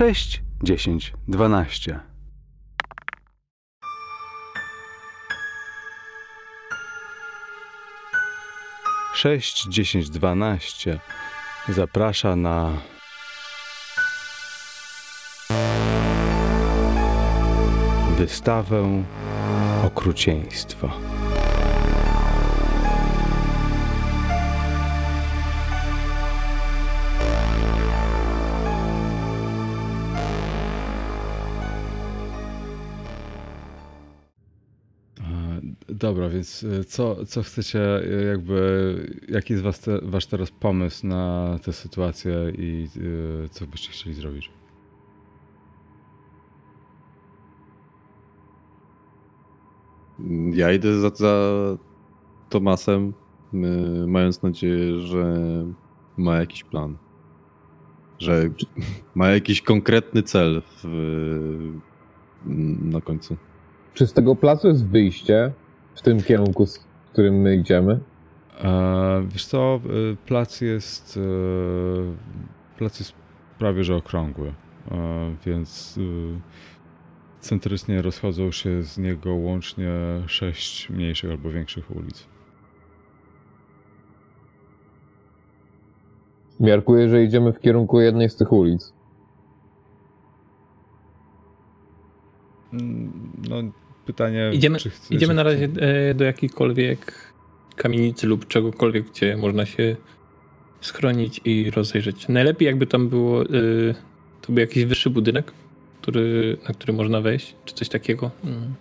6, 10, 12. Sześć, dziesięć, dwanaście zaprasza na wystawę okrucieństwa. Dobra, więc y, co, co chcecie, y, jakby, jaki jest was te, wasz teraz pomysł na tę sytuację i y, co byście chcieli zrobić? Ja idę za, za Tomasem, y, mając nadzieję, że ma jakiś plan. Że ma jakiś konkretny cel w, na końcu. Czy z tego placu jest wyjście w tym kierunku, z którym my idziemy? E, wiesz co, y, plac jest, y, plac jest prawie że okrągły, e, więc y, centrycznie rozchodzą się z niego łącznie sześć mniejszych albo większych ulic. Miarkuję, że idziemy w kierunku jednej z tych ulic. Mm, No, pytanie, Idziemy, czy chcecie... idziemy na razie e, do jakiejkolwiek kamienicy lub czegokolwiek, gdzie można się schronić i rozejrzeć. Najlepiej jakby tam było, e, to był jakiś wyższy budynek, który, na który można wejść, czy coś takiego. Mm.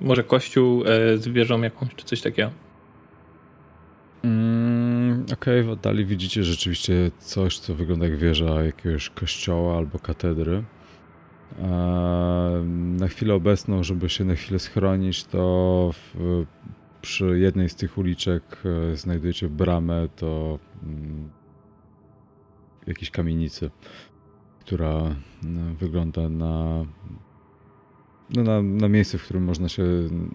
Może kościół e, z wieżą jakąś, czy coś takiego. Mm, Okej, w oddali widzicie rzeczywiście coś, co wygląda jak wieża jakiegoś kościoła albo katedry. Eee, Na chwilę obecną, żeby się na chwilę schronić, to w, przy jednej z tych uliczek e, znajdujecie bramę do mm, jakiejś kamienicy, która no, wygląda na, no, na, na miejsce, w którym można się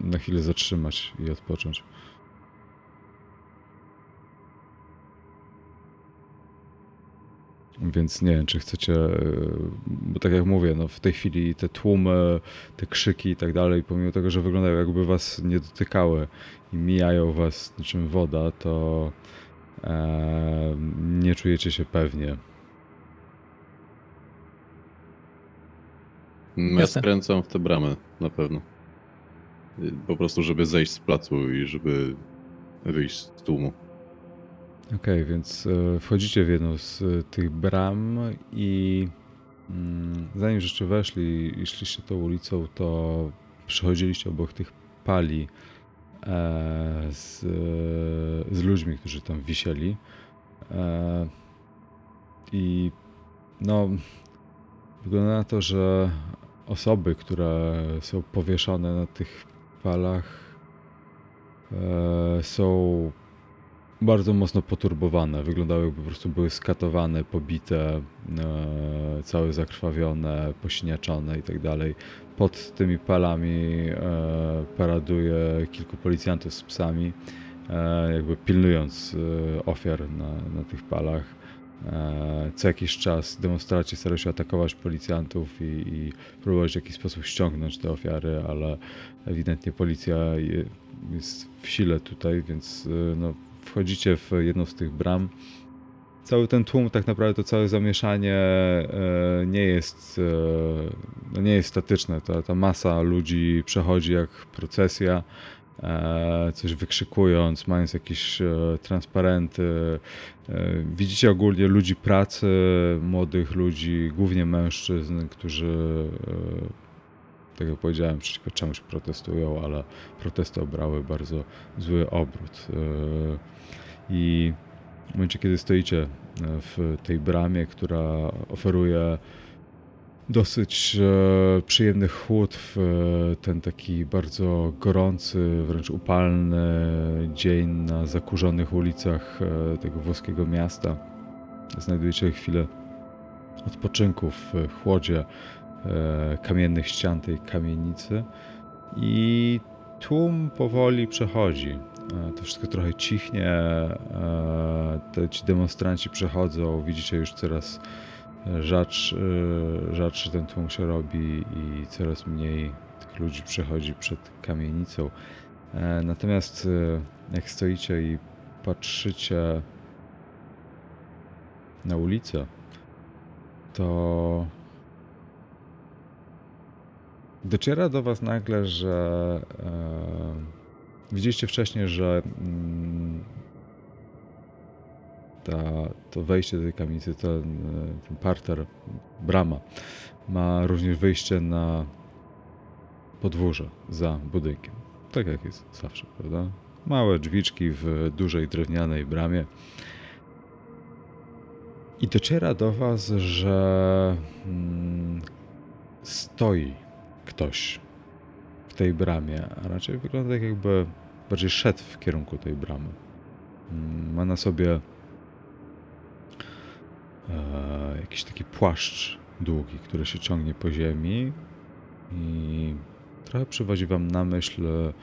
na chwilę zatrzymać i odpocząć. Więc nie wiem, czy chcecie, e, bo tak jak mówię, no w tej chwili te tłumy, te krzyki i tak dalej, pomimo tego, że wyglądają jakby was nie dotykały i mijają was niczym woda, to e, nie czujecie się pewnie. Ja skręcam w tę bramę, na pewno. Po prostu, żeby zejść z placu i żeby wyjść z tłumu. Okej, więc e, wchodzicie w jedną z e, tych bram i mm, zanim żeście weszli i szliście tą ulicą, to przechodziliście obok tych pali e, z, z ludźmi, którzy tam wisieli. I no, wygląda na to, że osoby, które są powieszone na tych palach, są bardzo mocno poturbowane. Wyglądały jakby po prostu były skatowane, pobite, e, całe zakrwawione, posiniaczone i tak dalej. Pod tymi palami e, paraduje kilku policjantów z psami, e, jakby pilnując e, ofiar na, na tych palach. E, Co jakiś czas demonstraci starają się atakować policjantów i, i próbować w jakiś sposób ściągnąć te ofiary, ale ewidentnie policja je- jest w sile tutaj, więc e, no, wchodzicie w jedną z tych bram. Cały ten tłum, tak naprawdę to całe zamieszanie e, nie jest, e, no nie jest statyczne. Ta, ta masa ludzi przechodzi jak procesja, e, coś wykrzykując, mając jakieś transparenty. Widzicie ogólnie ludzi pracy, młodych ludzi, głównie mężczyzn, którzy, tak jak powiedziałem, przeciwko czemuś protestują, ale protesty obrały bardzo zły obrót. E, I w momencie, kiedy stoicie e, w tej bramie, która oferuje dosyć e, przyjemny chłód w ten taki bardzo gorący, wręcz upalny dzień na zakurzonych ulicach tego włoskiego miasta. Znajdujecie chwilę odpoczynku w chłodzie kamiennych ścian tej kamienicy i tłum powoli przechodzi. E, To wszystko trochę cichnie, e, ci demonstranci przechodzą, widzicie już coraz rzadszy, rzadszy ten tłum się robi i coraz mniej tych ludzi przechodzi przed kamienicą. E, Natomiast e, jak stoicie i patrzycie na ulicę, to dociera do Was nagle, że e, widzieliście wcześniej, że mm, ta, to wejście do tej kamienicy, ten, ten parter, brama, ma również wyjście na podwórze za budynkiem. Tak jak jest zawsze, prawda? Małe drzwiczki w dużej drewnianej bramie. I dociera do Was, że mm, stoi ktoś w tej bramie, a raczej wygląda tak jakby bardziej szedł w kierunku tej bramy. Mm, Ma na sobie e, jakiś taki płaszcz długi, który się ciągnie po ziemi i trochę przywodzi wam na myśl e,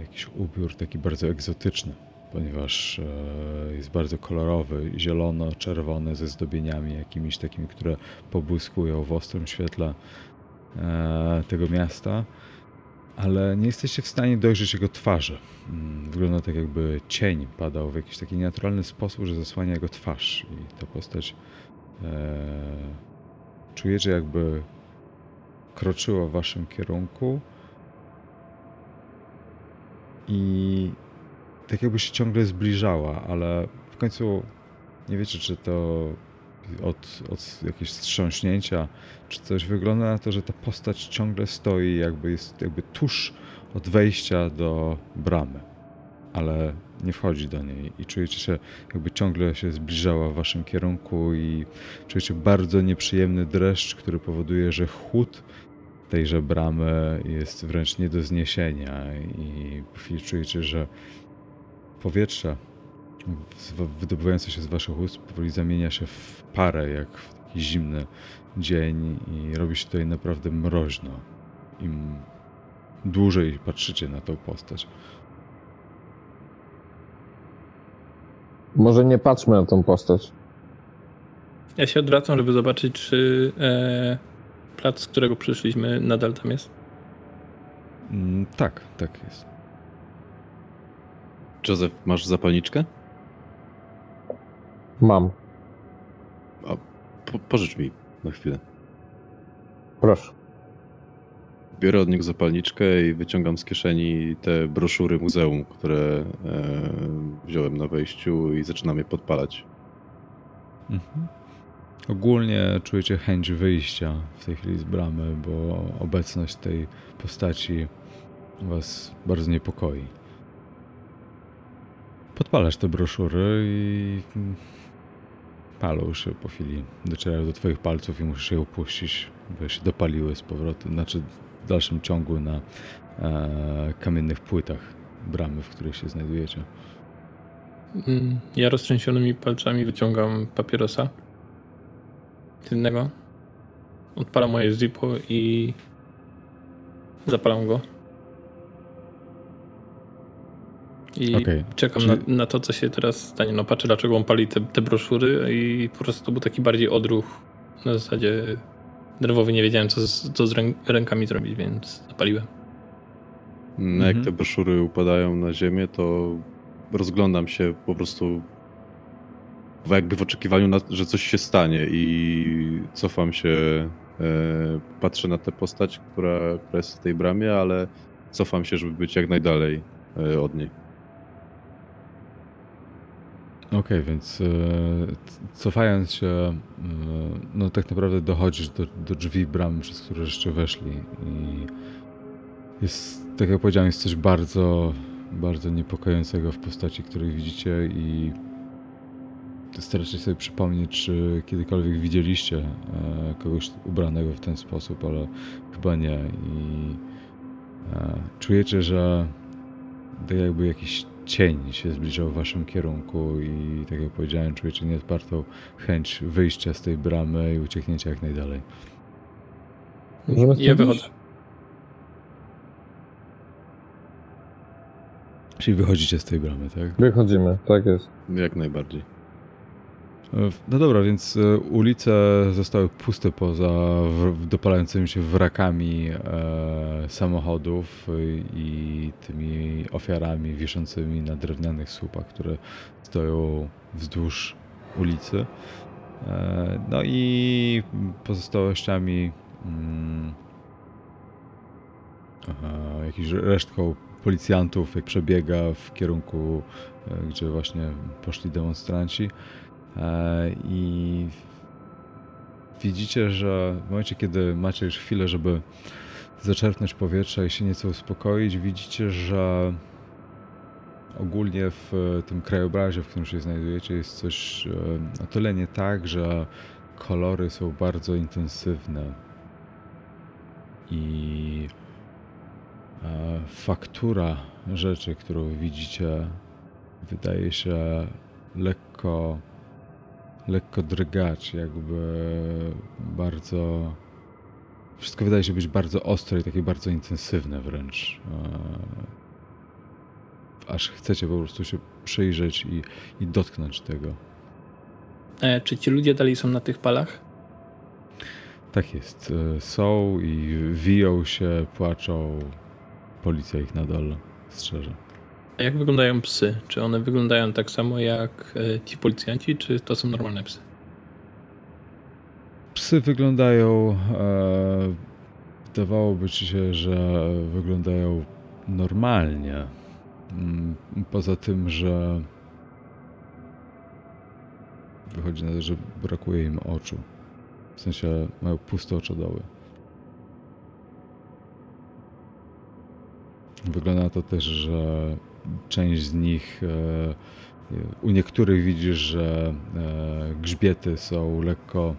jakiś ubiór taki bardzo egzotyczny, ponieważ e, jest bardzo kolorowy, zielono-czerwony ze zdobieniami jakimiś takimi, które pobłyskują w ostrym świetle tego miasta, ale nie jesteście w stanie dojrzeć jego twarzy. Mm, Wygląda tak, jakby cień padał w jakiś taki nienaturalny sposób, że zasłania jego twarz i ta postać e, czujecie jakby kroczyła w waszym kierunku i tak jakby się ciągle zbliżała, ale w końcu nie wiecie, czy to od, od jakiegoś wstrząśnięcia, czy coś wygląda na to, że ta postać ciągle stoi, jakby jest jakby tuż od wejścia do bramy, ale nie wchodzi do niej. I czujecie się, jakby ciągle się zbliżała w waszym kierunku i czujecie bardzo nieprzyjemny dreszcz, który powoduje, że chłód tejże bramy jest wręcz nie do zniesienia. I po chwili czujecie, że powietrze wydobywające się z waszych ust powoli zamienia się w parę, jak w taki zimny dzień i robi się tutaj naprawdę mroźno. Im dłużej patrzycie na tą postać. Może nie patrzmy na tą postać. Ja się odwracam, żeby zobaczyć, czy e, plac, z którego przyszliśmy, nadal tam jest. Mm, tak, tak jest. Józef, masz zapalniczkę? Mam. Po, pożycz mi na chwilę. Proszę. Biorę od niego zapalniczkę i wyciągam z kieszeni te broszury muzeum, które e, wziąłem na wejściu i zaczynam je podpalać. Mhm. Ogólnie czujecie chęć wyjścia w tej chwili z bramy, bo obecność tej postaci was bardzo niepokoi. Podpalasz te broszury i palą się po chwili. Docierają do twoich palców i musisz je opuścić, by się dopaliły z powrotem, znaczy w dalszym ciągu na e, kamiennych płytach bramy, w której się znajdujecie. Mm, Ja roztrzęsionymi palcami wyciągam papierosa tylnego. Odpalam moje Zippo i zapalam go. I Okej, czekam czyli- na, na to, co się teraz stanie. No patrzę, dlaczego on pali te, te broszury i po prostu to był taki bardziej odruch. Na zasadzie nerwowy, nie wiedziałem, co z, co z ręk, rękami zrobić, więc zapaliłem. No, Jak Mhm. te broszury upadają na ziemię, to rozglądam się po prostu w- jakby w oczekiwaniu, na, że coś się stanie i cofam się, e, patrzę na tę postać, która, która jest w tej bramie, ale cofam się, żeby być jak najdalej e, od niej. Okej, więc e, cofając się, e, no tak naprawdę dochodzisz do, do drzwi bramy, przez które jeszcze weszli i jest, tak jak powiedziałem, jest coś bardzo, bardzo niepokojącego w postaci, której widzicie i staracie sobie przypomnieć, czy kiedykolwiek widzieliście e, kogoś ubranego w ten sposób, ale chyba nie i czujecie, że tak jakby jakiś cień się zbliżał w waszym kierunku i tak jak powiedziałem, czujecie nieodpartą chęć wyjścia z tej bramy i ucieknięcia jak najdalej. Możemy Ja wychodzę. Czyli wychodzicie z tej bramy, tak? Wychodzimy, tak jest. Jak najbardziej. No dobra, więc e, ulice zostały puste poza dopalającymi się wrakami e, samochodów i tymi ofiarami wiszącymi na drewnianych słupach, które stoją wzdłuż ulicy. E, no i pozostałościami mm, e, jakąś resztką policjantów, jak przebiega w kierunku, e, gdzie właśnie poszli demonstranci. E, I widzicie, że w momencie, kiedy macie już chwilę, żeby zaczerpnąć powietrza i się nieco uspokoić, widzicie, że ogólnie w tym krajobrazie, w którym się znajdujecie, jest coś e, o tyle nie tak, że kolory są bardzo intensywne. I e, faktura rzeczy, którą widzicie, wydaje się lekko lekko drgać, jakby bardzo. Wszystko wydaje się być bardzo ostre i takie bardzo intensywne wręcz. E, aż chcecie po prostu się przyjrzeć i, i dotknąć tego. E, czy ci ludzie dalej są na tych palach? Tak jest. E, są i wiją się, płaczą. Policja ich nadal strzeże. A jak wyglądają psy? Czy one wyglądają tak samo jak e, ci policjanci, czy to są normalne psy? Psy wyglądają. E, wydawałoby się, że wyglądają normalnie. Mm, poza tym, że wychodzi na to, że brakuje im oczu. W sensie mają puste oczodoły. Wygląda na to też, że część z nich, e, u niektórych widzisz, że e, grzbiety są lekko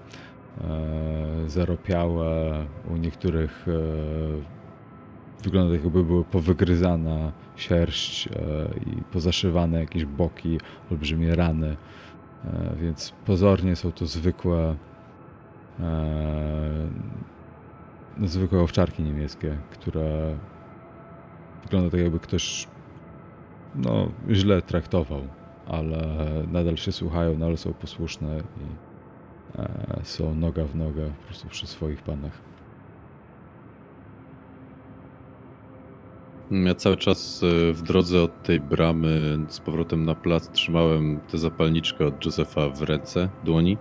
e, zaropiałe, u niektórych wygląda tak jakby były powygryzana sierść i pozaszywane jakieś boki, olbrzymie rany, więc pozornie są to zwykłe zwykłe owczarki niemieckie, które wygląda tak jakby ktoś no, źle traktował, ale nadal się słuchają, nadal są posłuszne i e, są noga w nogę po prostu przy swoich panach. Ja cały czas e, w drodze od tej bramy z powrotem na plac trzymałem tę zapalniczkę od Josefa w ręce, dłoni.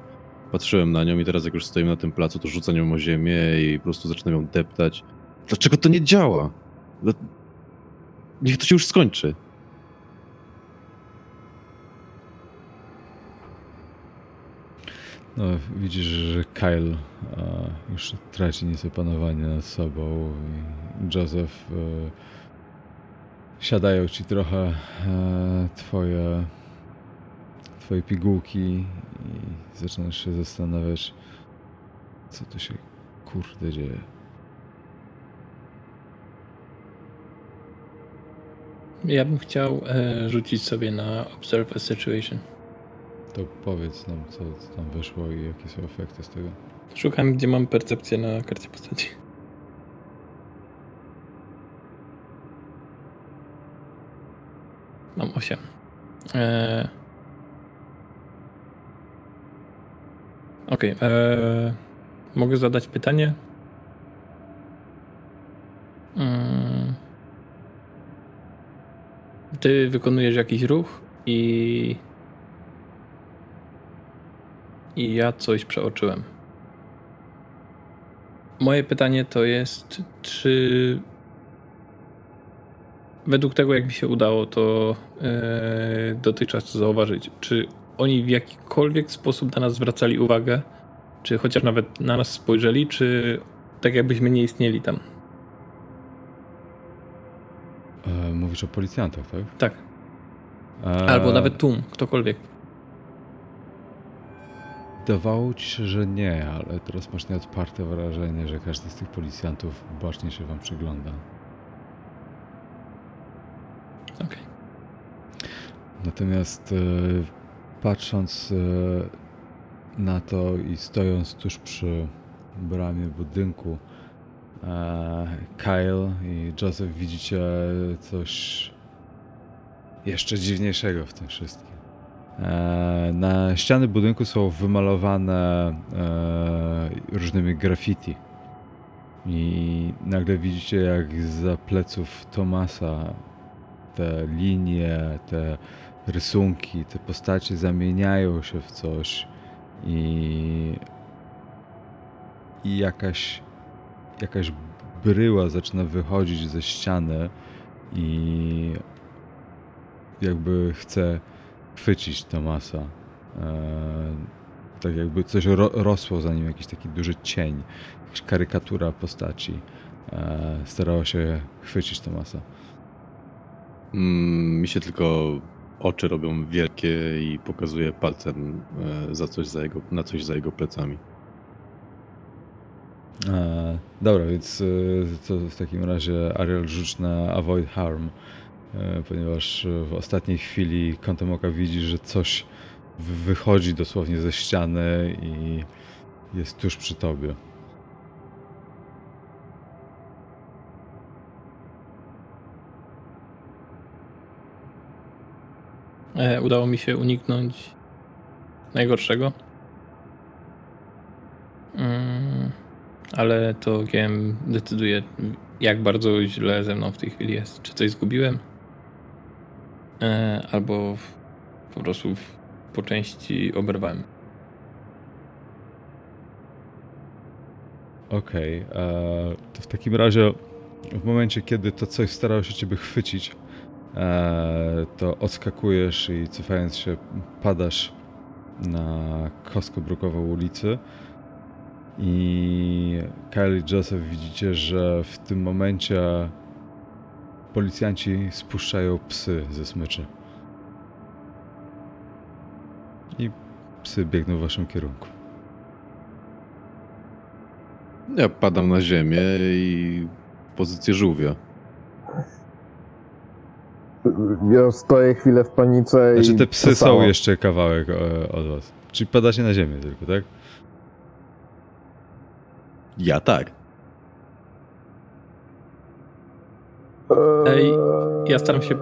Patrzyłem na nią i teraz jak już stoimy na tym placu, to rzucam ją o ziemię i po prostu zaczynam ją deptać. Dlaczego to nie działa? Niech to się już skończy. No, widzisz, że Kyle e, już traci nieco panowanie nad sobą i Joseph e, siadają ci trochę e, twoje twoje pigułki i zaczynasz się zastanawiać co tu się kurde dzieje. Ja bym chciał e, rzucić sobie na Observe a Situation. To powiedz nam, co, tam wyszło i jakie są efekty z tego. Szukam, gdzie mam percepcję na karcie postaci. Mam 8. Eee... Okej. Okay, eee... Mogę zadać pytanie? Hmm. Ty wykonujesz jakiś ruch i i ja coś przeoczyłem. Moje pytanie to jest, czy według tego, jak mi się udało to yy, dotychczas zauważyć, czy oni w jakikolwiek sposób na nas zwracali uwagę, czy chociaż nawet na nas spojrzeli, czy tak jakbyśmy nie istnieli tam? E, mówisz o policjantach, tak? Tak. E... Albo nawet tłum, ktokolwiek. Wydawało ci się, że nie, ale teraz masz nieodparte wrażenie, że każdy z tych policjantów bacznie się wam przygląda. Okej. Okay. Natomiast e, patrząc e, na to i stojąc tuż przy bramie budynku, e, Kyle i Joseph widzicie coś jeszcze dziwniejszego w tym wszystkim. E, Na ściany budynku są wymalowane e, różnymi graffiti. I nagle widzicie, jak za pleców Tomasa te linie, te rysunki, te postacie zamieniają się w coś i, i jakaś, jakaś bryła zaczyna wychodzić ze ściany i jakby chce chwycić Tomasa. E, tak jakby coś ro, rosło za nim, jakiś taki duży cień, jakaś karykatura postaci. E, starała się chwycić Tomasa. Mm, mi się tylko oczy robią wielkie i pokazuje palcem e, za coś za jego, na coś za jego plecami. E, dobra, więc to w takim razie Ariel rzuć na Avoid Harm, ponieważ w ostatniej chwili kątem oka widzi, że coś wy- wychodzi dosłownie ze ściany i jest tuż przy tobie. E, udało mi się uniknąć najgorszego. Mm, ale to GM decyduje, jak bardzo źle ze mną w tej chwili jest. Czy coś zgubiłem? E, albo po prostu po części oberwałem. Okej, e, to w takim razie w momencie, kiedy to coś starało się ciebie chwycić, e, to odskakujesz i cofając się padasz na kostko-brukową ulicy i Kyle i Joseph widzicie, że w tym momencie policjanci spuszczają psy ze smyczy. I psy biegną w waszym kierunku. Ja padam na ziemię i w pozycję żółwia. Ja stoję chwilę w panice Znaczy i te psy są jeszcze kawałek e, od was. Czyli padacie na ziemię tylko, tak? Ja tak. Ej, ja staram się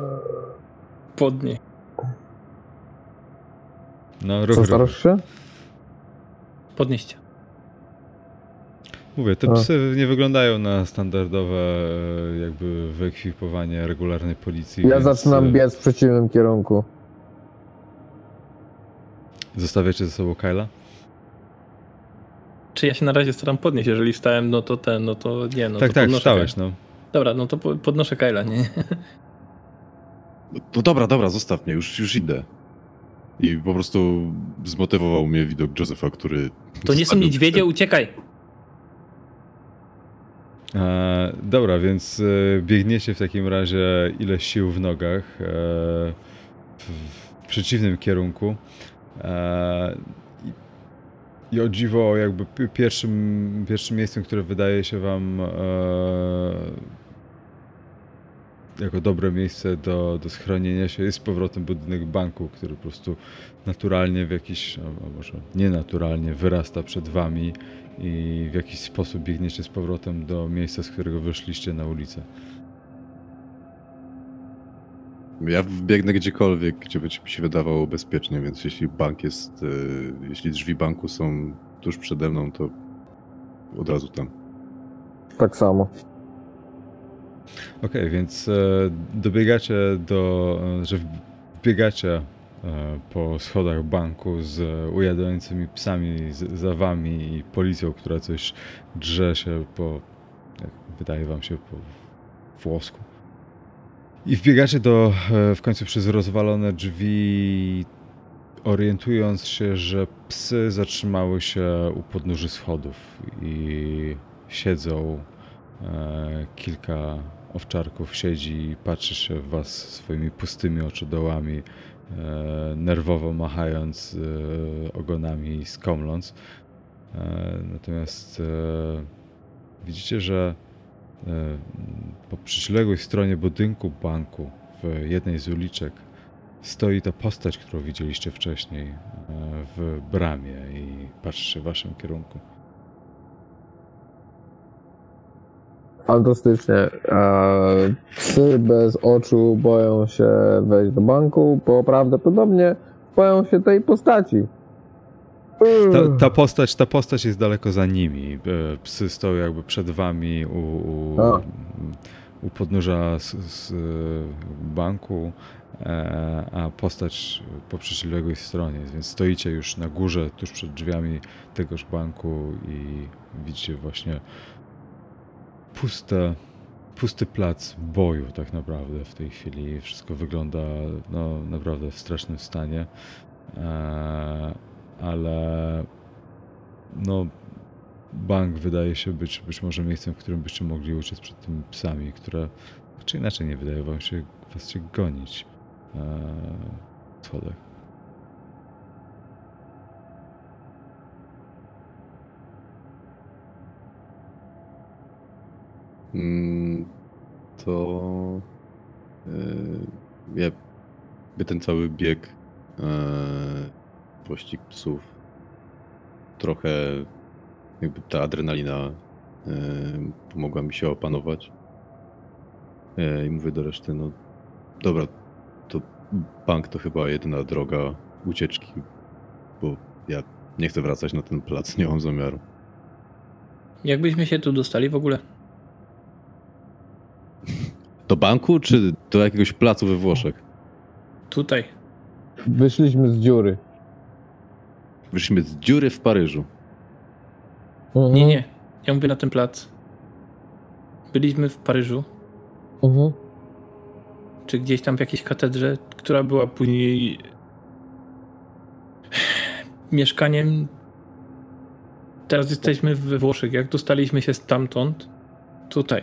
podnieść. No, ruch, Co starasz się? Podnieść. Mówię, te A. psy nie wyglądają na standardowe e, jakby wyekwipowanie regularnej policji. Ja więc, zaczynam e, biec w przeciwnym kierunku. Zostawiacie ze sobą Kyla? Czy ja się na razie staram podnieść? Jeżeli wstałem, no to ten, no to nie, no tak, to tak, wstałeś, Kyla. no. Dobra, no to po- podnoszę Kyla, nie? No dobra, dobra, zostaw mnie, już, już idę. I po prostu zmotywował mnie widok Josefa, który... To nie są niedźwiedzie, uciekaj! E, dobra, więc e, biegniecie w takim razie ile sił w nogach e, w, w przeciwnym kierunku. E, i, o dziwo, jakby pi- pierwszym, pierwszym miejscem, które wydaje się wam e, jako dobre miejsce do, do schronienia się jest z powrotem budynek banku, który po prostu naturalnie w jakiś, a może nienaturalnie wyrasta przed wami i w jakiś sposób biegniecie z powrotem do miejsca, z którego wyszliście na ulicę. Ja biegnę gdziekolwiek, gdzie będzie mi się wydawało bezpiecznie, więc jeśli bank jest, e, jeśli drzwi banku są tuż przede mną, to od razu tam. Tak samo. Okej, więc e, dobiegacie do, e, że wbiegacie e, po schodach banku z ujadającymi psami z, za wami i policją, która coś drze się po, jak wydaje wam się, po włosku. I wbiegacie do, e, w końcu przez rozwalone drzwi, orientując się, że psy zatrzymały się u podnóży schodów i siedzą E, kilka owczarków siedzi i patrzy się w was swoimi pustymi oczodołami, e, nerwowo machając ogonami i skomląc. Natomiast widzicie, że po przeciwległej stronie budynku banku w jednej z uliczek stoi ta postać, którą widzieliście wcześniej e, w bramie i patrzy w waszym kierunku. Fantastycznie. Eee, Psy bez oczu boją się wejść do banku, bo prawdopodobnie boją się tej postaci. Ta, ta, postać, ta postać jest daleko za nimi. E, Psy stoją jakby przed wami u, u, u podnóża s, s, banku, e, a postać po przeciwległej stronie. Więc stoicie już na górze, tuż przed drzwiami tegoż banku i widzicie właśnie puste, pusty plac boju tak naprawdę w tej chwili. Wszystko wygląda no, naprawdę w strasznym stanie. Ale no, bank wydaje się być być może miejscem, w którym byście mogli uciec przed tymi psami, które czy inaczej nie wydaje wam się was się gonić e, w schodach. Mm, to e, jakby ten cały bieg, e, pościg psów, trochę jakby ta adrenalina e, pomogła mi się opanować. E, I mówię do reszty, no dobra, to bank to chyba jedyna droga ucieczki, bo ja nie chcę wracać na ten plac, nie mam zamiaru. Jakbyśmy się tu dostali w ogóle? Do banku, czy do jakiegoś placu we Włoszech? Tutaj. Wyszliśmy z dziury. Wyszliśmy z dziury w Paryżu. Mhm. Nie, nie. Ja mówię na ten plac. Byliśmy w Paryżu, Mhm. czy gdzieś tam w jakiejś katedrze, która była później mieszkaniem. Teraz jesteśmy we Włoszech. Jak dostaliśmy się stamtąd, tutaj,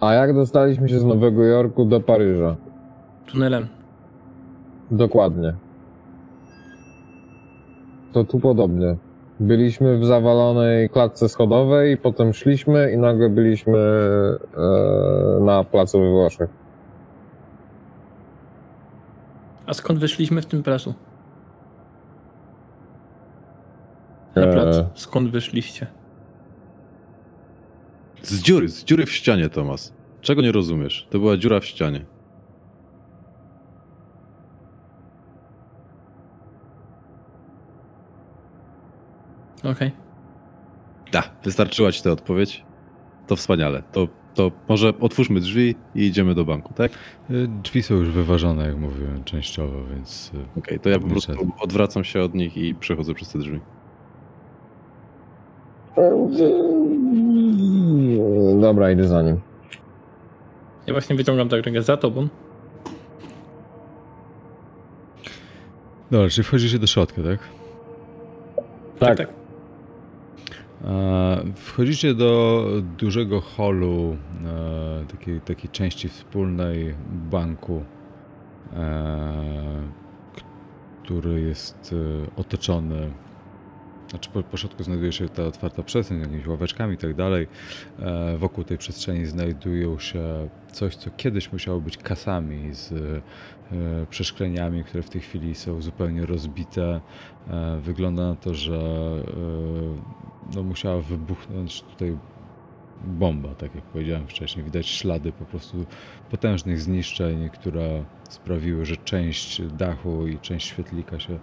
A jak dostaliśmy się z Nowego Jorku do Paryża? tunelem. Dokładnie. To tu podobnie. Byliśmy w zawalonej klatce schodowej, potem szliśmy i nagle byliśmy e, na placu we Włoszech. A skąd wyszliśmy w tym placu? Na plac. E, Skąd wyszliście? Z dziury, z dziury w ścianie, Tomas. Czego nie rozumiesz? To była dziura w ścianie. Okej. Da, wystarczyła ci ta odpowiedź? To wspaniale. To, to może otwórzmy drzwi i idziemy do banku, tak? Y, Drzwi są już wyważone, jak mówiłem, częściowo, więc y, Okej, to ja po prostu odwracam się od nich i przechodzę przez te drzwi. Dobra, idę za nim. Ja właśnie wyciągam tak rękę za tobą. Dobra, czyli wchodzicie do środka, tak? Tak. tak. E, Wchodzicie do dużego holu, e, takiej, takiej części wspólnej banku, e, który jest e, otoczony. Znaczy po, po środku znajduje się ta otwarta przestrzeń, jakimiś ławeczkami i tak dalej. E, Wokół tej przestrzeni znajdują się coś, co kiedyś musiało być kasami z e, przeszkleniami, które w tej chwili są zupełnie rozbite. E, Wygląda na to, że e, no, musiała wybuchnąć tutaj bomba, tak jak powiedziałem wcześniej. Widać ślady po prostu potężnych zniszczeń, które sprawiły, że część dachu i część świetlika się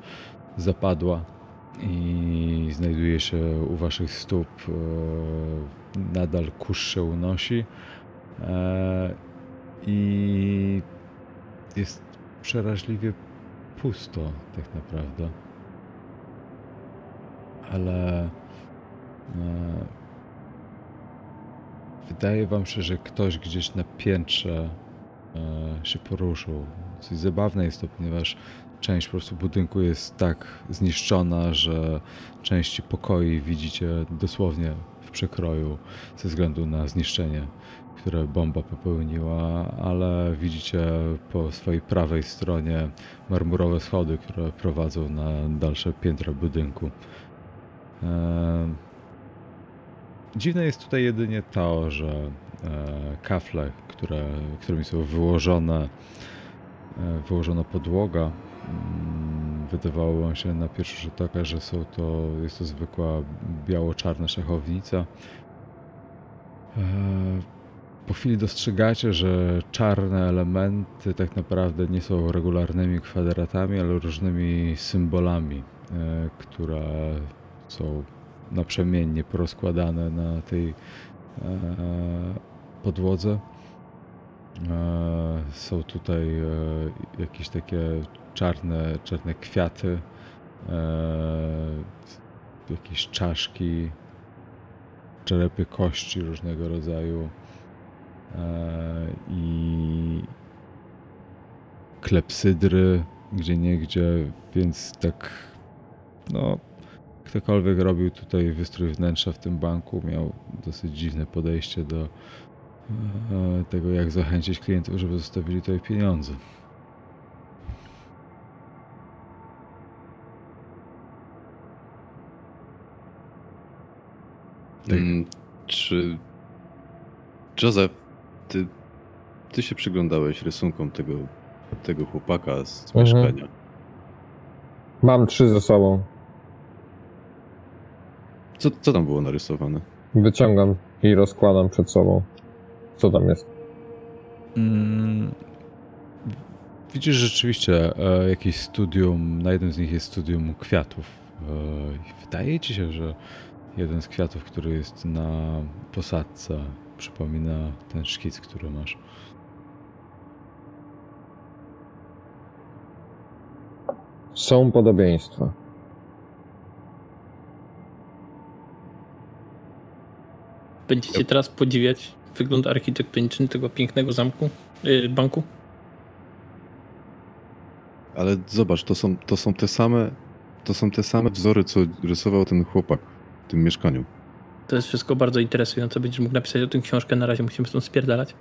zapadła i znajduje się u waszych stóp. e, Nadal kurz się unosi e, i jest przeraźliwie pusto tak naprawdę. Ale wydaje wam się, że ktoś gdzieś na piętrze e, się poruszył. Coś zabawne jest to, ponieważ część po prostu budynku jest tak zniszczona, że części pokoi widzicie dosłownie w przekroju ze względu na zniszczenie, które bomba popełniła, ale widzicie po swojej prawej stronie marmurowe schody, które prowadzą na dalsze piętra budynku. Eee, Dziwne jest tutaj jedynie to, że e, kafle, które, którymi są wyłożone, e, wyłożona podłoga, mm, wydawało się na pierwszy rzut oka, że są to, jest to zwykła biało-czarna szachownica. E, po chwili dostrzegacie, że czarne elementy tak naprawdę nie są regularnymi kwadratami, ale różnymi symbolami, które są naprzemiennie porozkładane na tej e, podłodze. E, Są tutaj e, jakieś takie czarne, czarne kwiaty, jakieś czaszki, czerepy kości różnego rodzaju i klepsydry gdzie niegdzie, więc tak no ktokolwiek robił tutaj wystrój wnętrza w tym banku miał dosyć dziwne podejście do e, tego jak zachęcić klientów, żeby zostawili tutaj pieniądze. Tak. Mm, Czy Joseph, ty, ty się przyglądałeś rysunkom tego, tego chłopaka z Mhm. mieszkania? Mam trzy ze sobą. Co, co tam było narysowane? Wyciągam i rozkładam przed sobą. Co tam jest? Mm, Widzisz rzeczywiście e, jakieś studium, na jednym z nich jest studium kwiatów. E, wydaje ci się, że jeden z kwiatów, który jest na posadce, przypomina ten szkic, który masz. Są podobieństwa. Będziecie teraz podziwiać wygląd architektoniczny tego pięknego zamku, yy, banku? Ale zobacz, to są, to są te same to są te same wzory, co rysował ten chłopak w tym mieszkaniu. To jest wszystko bardzo interesujące. Będziesz mógł napisać o tym książkę. Na razie musimy stąd spierdalać.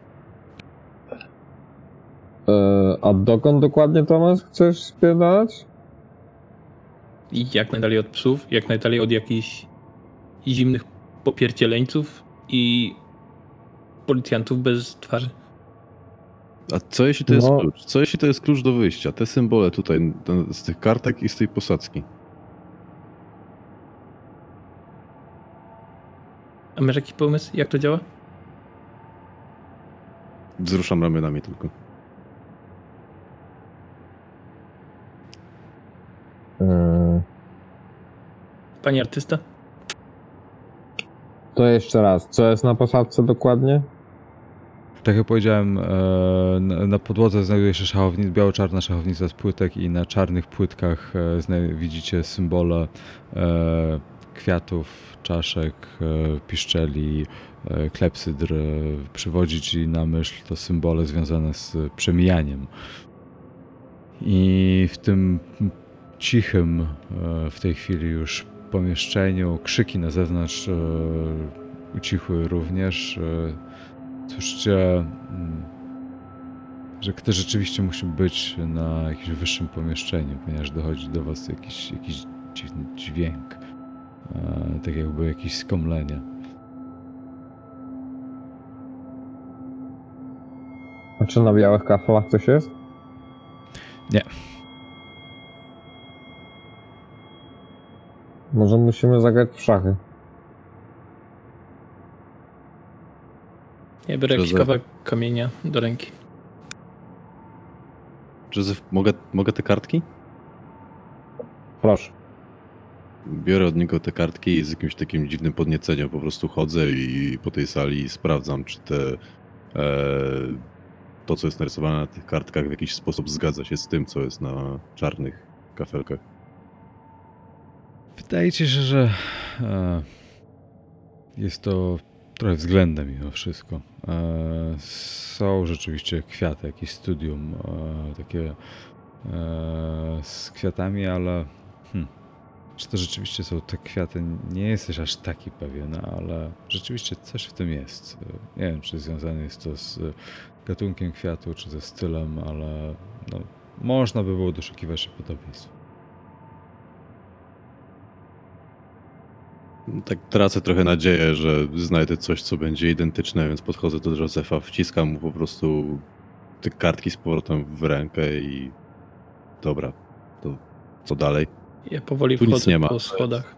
E, a dokąd dokładnie, Tomasz, chcesz spierdalać? I jak najdalej od psów, jak najdalej od jakichś zimnych popierdzieleńców i policjantów bez twarzy. A co jeśli to jest No. klucz? Co jeśli to jest klucz do wyjścia? Te symbole tutaj z tych kartek i z tej posadzki. A masz jakiś pomysł, jak to działa? Wzruszam ramionami tylko. E, Pani artysta? To jeszcze raz. Co jest na posadzce dokładnie? Tak jak powiedziałem, e, na- podłodze znajduje się szachownica, biało-czarna szachownica z płytek i na czarnych płytkach e, widzicie symbole e, kwiatów, czaszek, piszczeli, klepsydr. Przywodzi ci na myśl to symbole związane z przemijaniem. I w tym cichym w tej chwili już pomieszczeniu krzyki na zewnątrz e, ucichły również. e, Słyszycie, mm, że ktoś rzeczywiście musi być na jakimś wyższym pomieszczeniu, ponieważ dochodzi do was jakiś, jakiś dziwny dźwięk, e, tak jakby jakieś skomlenie. A czy na białych kafelach coś jest? Nie. Może musimy zagrać w szachy. Ja biorę jakiś Józef. kawałek kamienia do ręki. Józef, mogę, mogę te kartki? Proszę. Biorę od niego te kartki i z jakimś takim dziwnym podnieceniem po prostu chodzę i po tej sali sprawdzam, czy te e, to, co jest narysowane na tych kartkach w jakiś sposób zgadza się z tym, co jest na czarnych kafelkach. Wydaje ci się, że e, jest to trochę względem mimo wszystko. E, są rzeczywiście kwiaty, jakieś studium e, takie z kwiatami, ale hmm, czy to rzeczywiście są te kwiaty? Nie jesteś aż taki pewien, ale rzeczywiście coś w tym jest. Nie wiem, czy związane jest to z gatunkiem kwiatu, czy ze stylem, ale no, można by było doszukiwać się podobieństw. Tak tracę trochę nadzieję, że znajdę coś, co będzie identyczne, więc podchodzę do Józefa, wciskam mu po prostu te kartki z powrotem w rękę i dobra, to co dalej? Ja powoli Tu wchodzę po schodach.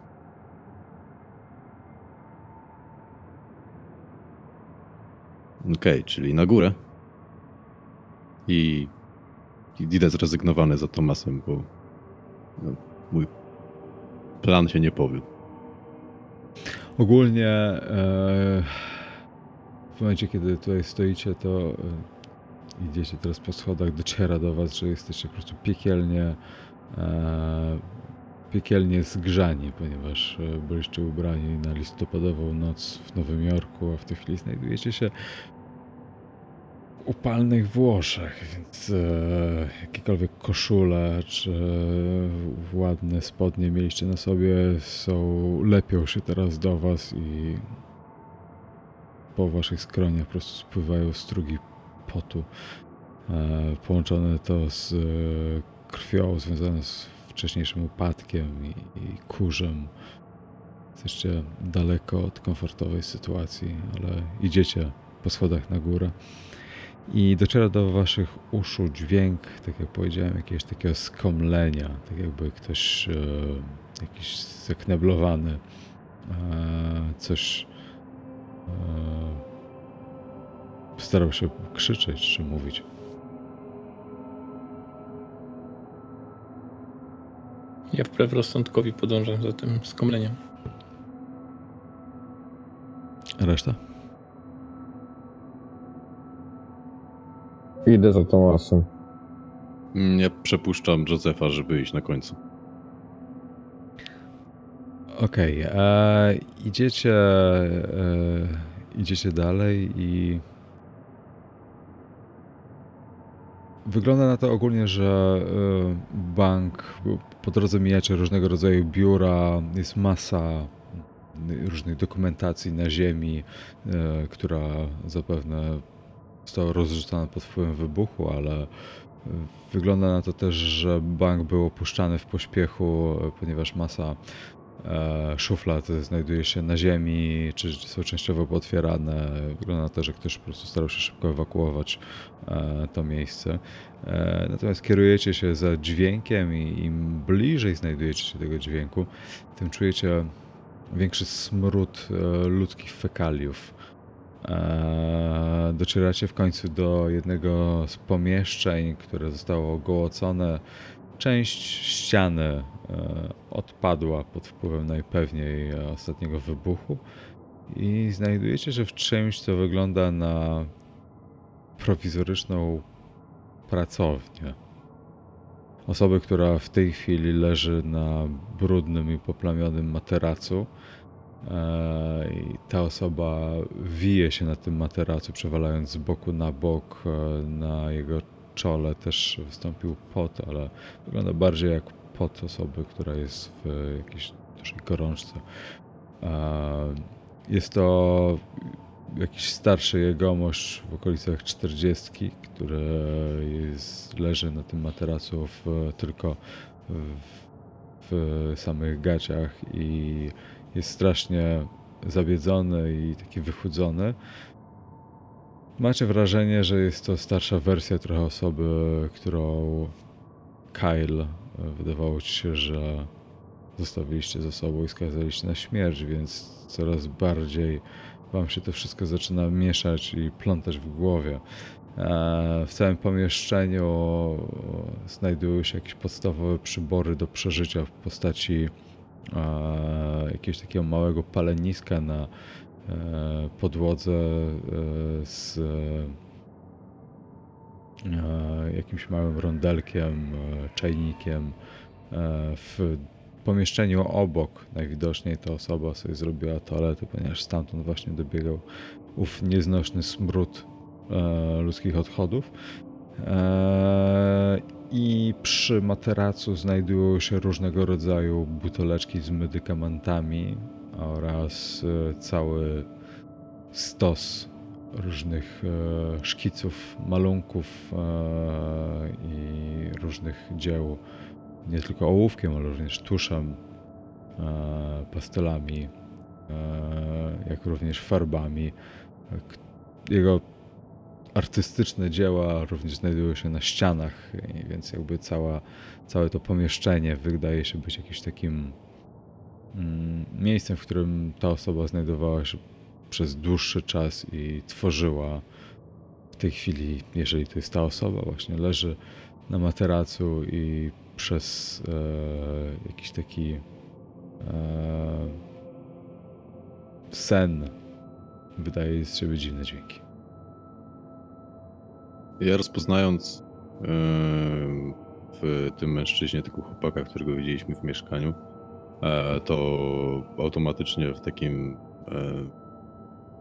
Okej, czyli na górę. I, I idę zrezygnowany za Tomasem, bo no, mój plan się nie powiódł. Ogólnie e, w momencie, kiedy tutaj stoicie, to e, idziecie teraz po schodach, dociera do was, że jesteście po prostu piekielnie e, piekielnie zgrzani, ponieważ byliście ubrani na listopadową noc w Nowym Jorku, a w tej chwili znajdujecie się upalnych Włoszech, więc e, jakiekolwiek koszule czy ładne spodnie mieliście na sobie, są, lepią się teraz do was i po waszych skroniach po prostu spływają strugi potu, e, połączone to z e, krwią związane z wcześniejszym upadkiem i, i kurzem. Jesteście daleko od komfortowej sytuacji, ale idziecie po schodach na górę i dociera do waszych uszu dźwięk, tak jak powiedziałem, jakiegoś takiego skomlenia, tak jakby ktoś e, jakiś zakneblowany, e, coś e, starał się krzyczeć czy mówić. Ja wbrew rozsądkowi podążam za tym skomleniem. Reszta? Idę za Tomasem. Ja przepuszczam Józefa, żeby iść na końcu. Okej, e, idziecie, e, idziecie dalej i wygląda na to ogólnie, że e, bank, po drodze mijacie różnego rodzaju biura, jest masa różnych dokumentacji na ziemi, e, która zapewne została rozrzucona pod wpływem wybuchu, ale wygląda na to też, że bank był opuszczany w pośpiechu, e, ponieważ masa e, szuflad znajduje się na ziemi, czy są częściowo potwierane. Wygląda na to, że ktoś po prostu starał się szybko ewakuować e, to miejsce. Natomiast kierujecie się za dźwiękiem i im bliżej znajdujecie się tego dźwięku, tym czujecie większy smród ludzkich fekaliów. E, Docieracie w końcu do jednego z pomieszczeń, które zostało ogołocone. Część ściany e, odpadła pod wpływem najpewniej e, ostatniego wybuchu i znajdujecie się w czymś, co wygląda na prowizoryczną pracownię. Osoby, która w tej chwili leży na brudnym i poplamionym materacu. E, ta osoba wije się na tym materacu, przewalając z boku na bok. E, Na jego czole też wystąpił pot, ale wygląda bardziej jak pot osoby, która jest w jakiejś dużej gorączce. E, Jest to jakiś starszy jegomość w okolicach 40, który jest, leży na tym materacu w, tylko w, w samych gaciach i jest strasznie zabiedzony i taki wychudzony. Macie wrażenie, że jest to starsza wersja trochę osoby, którą Kyle wydawało ci się, że zostawiliście ze sobą i skazaliście na śmierć, więc coraz bardziej wam się to wszystko zaczyna mieszać i plątać w głowie. E, W całym pomieszczeniu znajdują się jakieś podstawowe przybory do przeżycia w postaci e, jakiegoś takiego małego paleniska na e, podłodze e, z e, jakimś małym rondelkiem, czajnikiem. W pomieszczeniu obok najwidoczniej ta osoba sobie zrobiła toaletę, ponieważ stamtąd właśnie dobiegał ów nieznośny smród ludzkich odchodów. E, I przy materacu znajdują się różnego rodzaju buteleczki z medykamentami oraz e, cały stos różnych e, szkiców, malunków e, i różnych dzieł, nie tylko ołówkiem, ale również tuszem, pastelami, jak również farbami. Jego artystyczne dzieła również znajdują się na ścianach, więc jakby cała, całe to pomieszczenie wydaje się być jakimś takim mm, miejscem, w którym ta osoba znajdowała się przez dłuższy czas i tworzyła w tej chwili, jeżeli to jest ta osoba, właśnie leży na materacu i przez e, jakiś taki e, sen wydaje z siebie dziwne dźwięki. Ja rozpoznając e, w tym mężczyźnie, tego chłopaka, którego widzieliśmy w mieszkaniu, e, to automatycznie w takim e,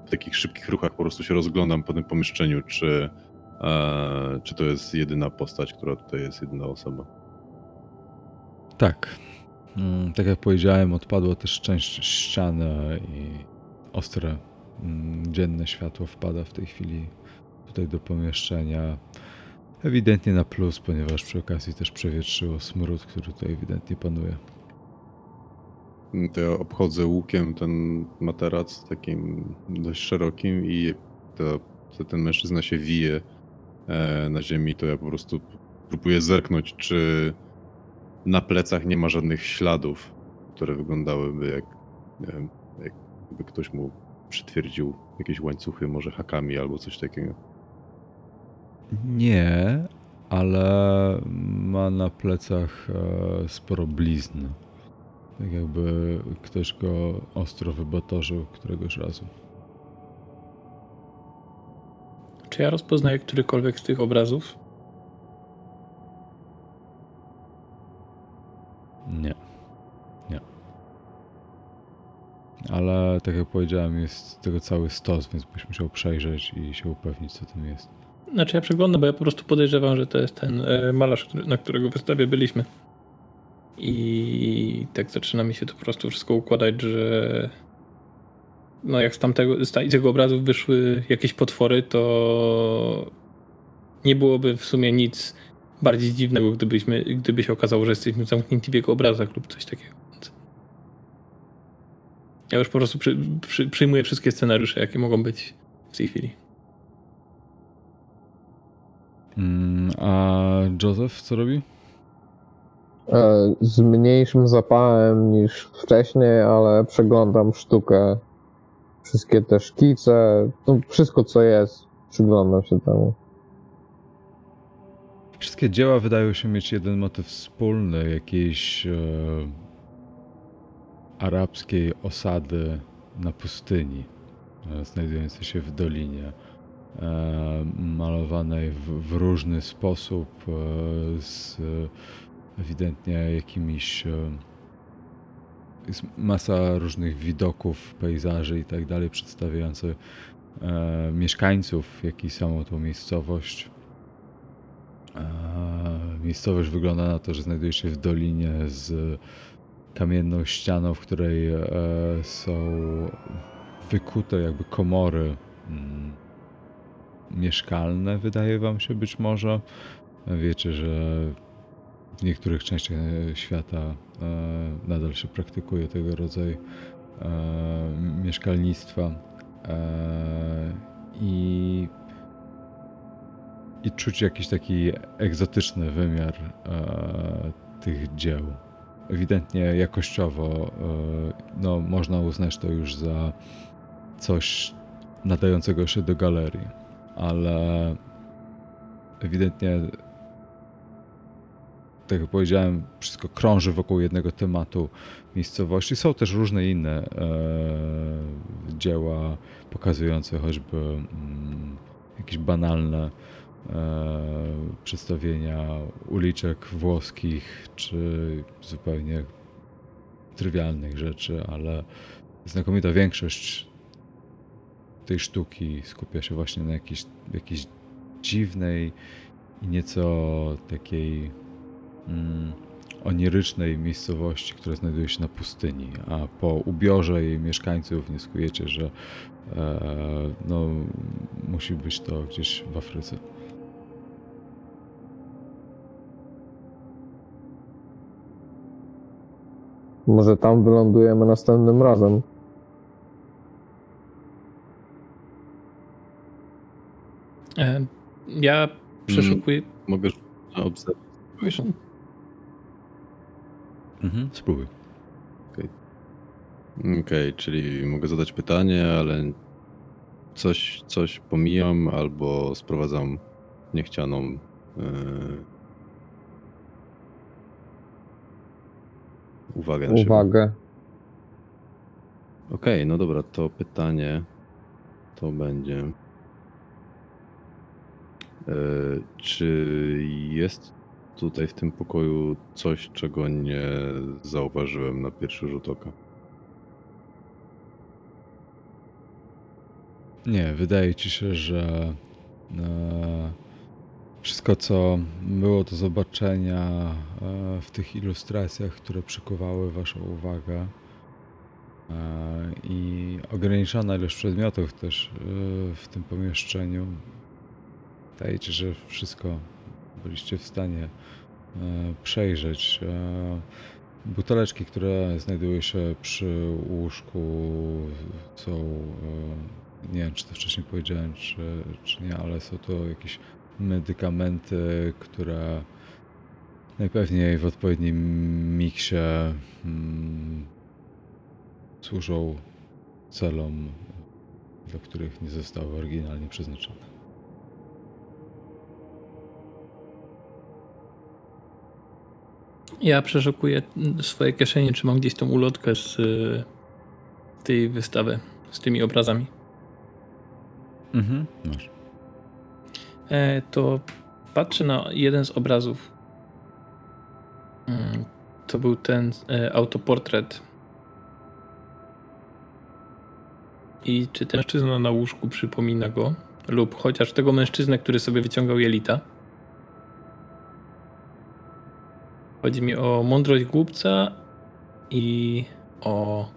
w takich szybkich ruchach po prostu się rozglądam po tym pomieszczeniu, czy, e, czy to jest jedyna postać, która tutaj jest, jedyna osoba. Tak. Mm, Tak jak powiedziałem, odpadła też część ściany i ostre mm, dzienne światło wpada w tej chwili tutaj do pomieszczenia. Ewidentnie na plus, ponieważ przy okazji też przewietrzyło smród, który tutaj ewidentnie panuje. To ja obchodzę łukiem ten materac takim dość szerokim i to, to ten mężczyzna się wije e, na ziemi, to ja po prostu próbuję zerknąć, czy na plecach nie ma żadnych śladów, które wyglądałyby jak, wiem, jakby ktoś mu przytwierdził jakieś łańcuchy, może hakami albo coś takiego. Nie, ale ma na plecach e, sporo blizn. Tak jakby ktoś go ostro wybatorzył któregoś razu. Czy ja rozpoznaję którykolwiek z tych obrazów? Nie. Nie. Ale tak jak powiedziałem, jest tego cały stos, więc byś musiał przejrzeć i się upewnić, co tym jest. Znaczy ja przeglądam, bo ja po prostu podejrzewam, że to jest ten e, malarz, na którego wystawie byliśmy. I tak zaczyna mi się to po prostu wszystko układać, że no jak z tamtego, z tego obrazu wyszły jakieś potwory, to nie byłoby w sumie nic bardziej dziwnego, gdybyśmy, gdyby się okazało, że jesteśmy zamknięci w jego obrazach lub coś takiego. Ja już po prostu przy, przy, przyjmuję wszystkie scenariusze, jakie mogą być w tej chwili. Mm, a Joseph co robi? E, Z mniejszym zapałem niż wcześniej, ale przeglądam sztukę. Wszystkie te szkice, no wszystko co jest, przyglądam się temu. Wszystkie dzieła wydają się mieć jeden motyw wspólny, jakiejś e, arabskiej osady na pustyni, e, znajdującej się w dolinie, malowanej w, w różny sposób, e, z ewidentnie jakimiś. E, jest masa różnych widoków, pejzaży i tak dalej, przedstawiających e, mieszkańców, jak i samą tą miejscowość. E, Miejscowość wygląda na to, że znajduje się w dolinie z kamienną ścianą, w której e, są wykute jakby komory mm, mieszkalne, wydaje wam się być może. Wiecie, że w niektórych częściach e, świata e, nadal się praktykuje tego rodzaju e, mieszkalnictwa. I i czuć jakiś taki egzotyczny wymiar tych dzieł. Ewidentnie jakościowo no, można uznać to już za coś nadającego się do galerii, ale ewidentnie, tak jak powiedziałem, wszystko krąży wokół jednego tematu miejscowości. Są też różne inne e, dzieła pokazujące choćby mm, jakieś banalne e, przedstawienia uliczek włoskich, czy zupełnie trywialnych rzeczy, ale znakomita większość tej sztuki skupia się właśnie na jakiejś, jakiejś dziwnej i nieco takiej mm, onirycznej miejscowości, która znajduje się na pustyni, a po ubiorze jej mieszkańców wnioskujecie, że e, no, musi być to gdzieś w Afryce. Może tam wylądujemy następnym razem. Ja przeszukuję. Mogę na obserwację. Wiesz, Mhm, spróbuj. Okej, czyli mogę zadać pytanie, ale coś, coś pomijam albo sprowadzam niechcianą yy, uwagę na. Uwagę. Okej, no dobra, to pytanie to będzie. E, Czy jest tutaj w tym pokoju coś, czego nie zauważyłem na pierwszy rzut oka? Nie, wydaje ci się, że e, wszystko, co było do zobaczenia e, w tych ilustracjach, które przykuwały Waszą uwagę i ograniczona ilość przedmiotów też w tym pomieszczeniu, wydaje ci, że wszystko byliście w stanie e, przejrzeć. E, Buteleczki, które znajdują się przy łóżku, są. e, Nie wiem, czy to wcześniej powiedziałem, czy, czy nie, ale są to jakieś medykamenty, które najpewniej w odpowiednim miksie mm, służą celom, dla których nie zostały oryginalnie przeznaczone. Ja przeszukuję swoje kieszenie, czy mam gdzieś tą ulotkę z y, tej wystawy, z tymi obrazami. Mhm. Masz. E, to patrzę na jeden z obrazów. Mm, To był ten e, autoportret. I czy ten mężczyzna na łóżku przypomina go? Lub chociaż tego mężczyznę, który sobie wyciągał jelita? Chodzi mi o mądrość głupca i o.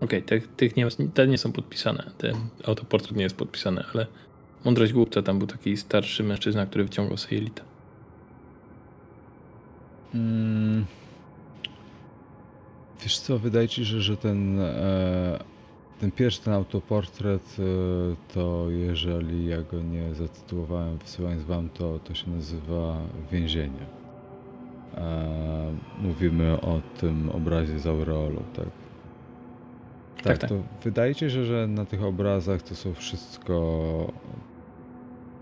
Okej, te, tych nie, te nie są podpisane. Ten autoportret nie jest podpisany, ale mądrość głupca tam był taki starszy mężczyzna, który wyciągał sobie jelita. Mm. Wiesz co, wydaje ci się, że ten, e, ten pierwszy autoportret, e, to jeżeli ja go nie zatytułowałem wysyłając wam, to, to się nazywa Więzienie. E, mówimy o tym obrazie z aureolą, tak? Tak, tak. to wydaje się, że na tych obrazach to są wszystko.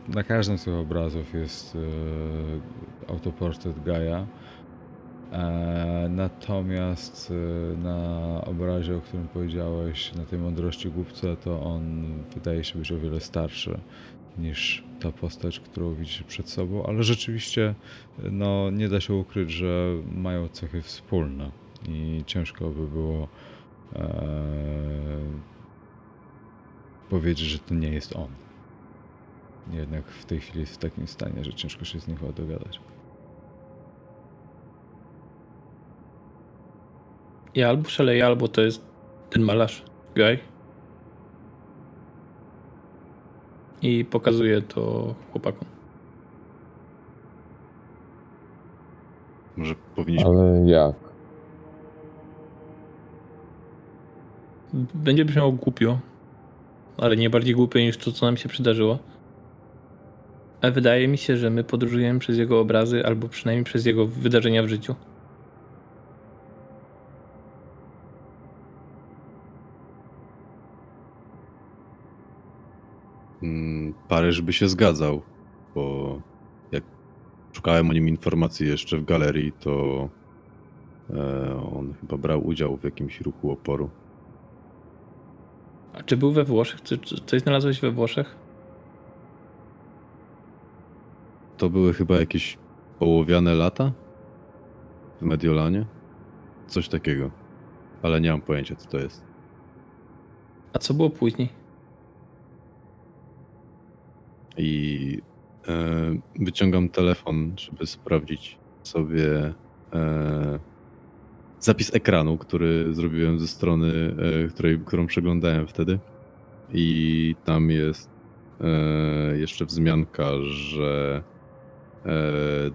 Na każdym z tych obrazów jest e, autoportret Gaia. E, natomiast e, na obrazie, o którym powiedziałeś, na tej mądrości głupca, to on wydaje się być o wiele starszy niż ta postać, którą widzisz przed sobą, ale rzeczywiście no, nie da się ukryć, że mają cechy wspólne i ciężko by było e, powiedzieć, że to nie jest on. Jednak w tej chwili jest w takim stanie, że ciężko się z nim chyba dogadać. Ja albo szaleję, albo to jest ten malarz, Guy. I pokazuję to chłopakom. Może powinniśmy. Ale jak? Będzie brzmiało głupio, ale nie bardziej głupio niż to, co nam się przydarzyło. Ale wydaje mi się, że my podróżujemy przez jego obrazy, albo przynajmniej przez jego wydarzenia w życiu. Paryż by się zgadzał, bo jak szukałem o nim informacji jeszcze w galerii, to e, on chyba brał udział w jakimś ruchu oporu. A czy był we Włoszech? Czy, czy coś znalazłeś we Włoszech? To były chyba jakieś ołowiane lata w Mediolanie? Coś takiego. Ale nie mam pojęcia, co to jest. A co było później? I e, wyciągam telefon, żeby sprawdzić sobie e, zapis ekranu, który zrobiłem ze strony, e, której, którą przeglądałem wtedy. I tam jest e, jeszcze wzmianka, że e,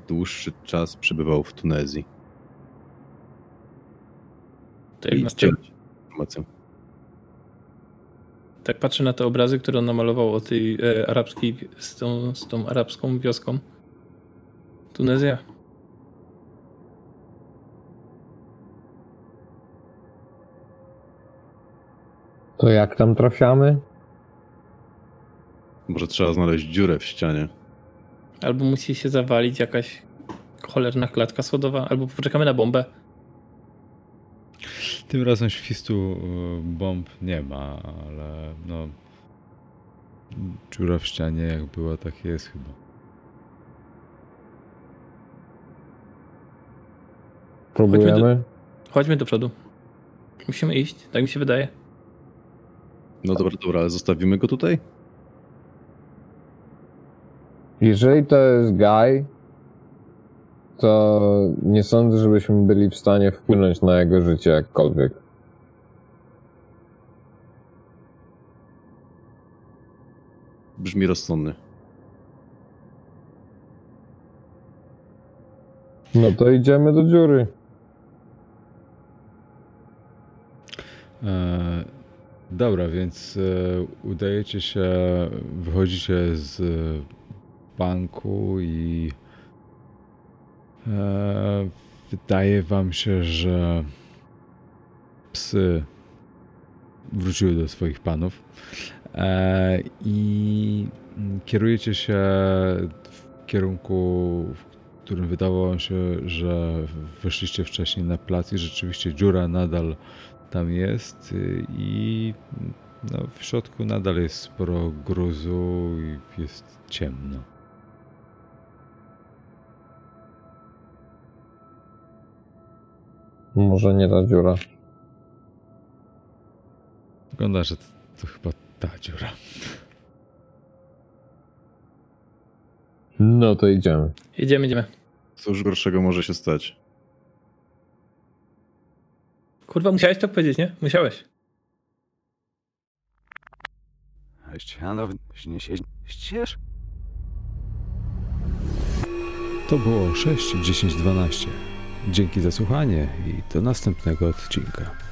dłuższy czas przebywał w Tunezji. To I informację. Tak patrzę na te obrazy, które on namalował o tej e, arabskiej, z tą, z tą arabską wioską. Tunezja. To jak tam trafiamy? Może trzeba znaleźć dziurę w ścianie. Albo musi się zawalić jakaś cholerna klatka schodowa, albo poczekamy na bombę. Tym razem świstu y, bomb nie ma, ale no. Dziura w ścianie jak była, tak jest chyba. Próbujemy? Chodźmy do przodu. Musimy iść, tak mi się wydaje. No dobra, dobra, ale zostawimy go tutaj? Jeżeli to jest Guy, to nie sądzę, żebyśmy byli w stanie wpłynąć na jego życie jakkolwiek. Brzmi rozsądny. No to idziemy do dziury. E, dobra, więc e, udajecie się, wychodzicie z banku i e, wydaje wam się, że psy wróciły do swoich panów e, i kierujecie się w kierunku, w którym wydawało się, że weszliście wcześniej na plac i rzeczywiście dziura nadal tam jest i no, w środku nadal jest sporo gruzu i jest ciemno. Może nie ta dziura. Wygląda, że to, to chyba ta dziura. No to idziemy. Jedziemy, idziemy. Cóż gorszego może się stać? Kurwa, musiałeś to powiedzieć, nie? Musiałeś. To było 6, 10, 12. Dzięki za słuchanie i do następnego odcinka.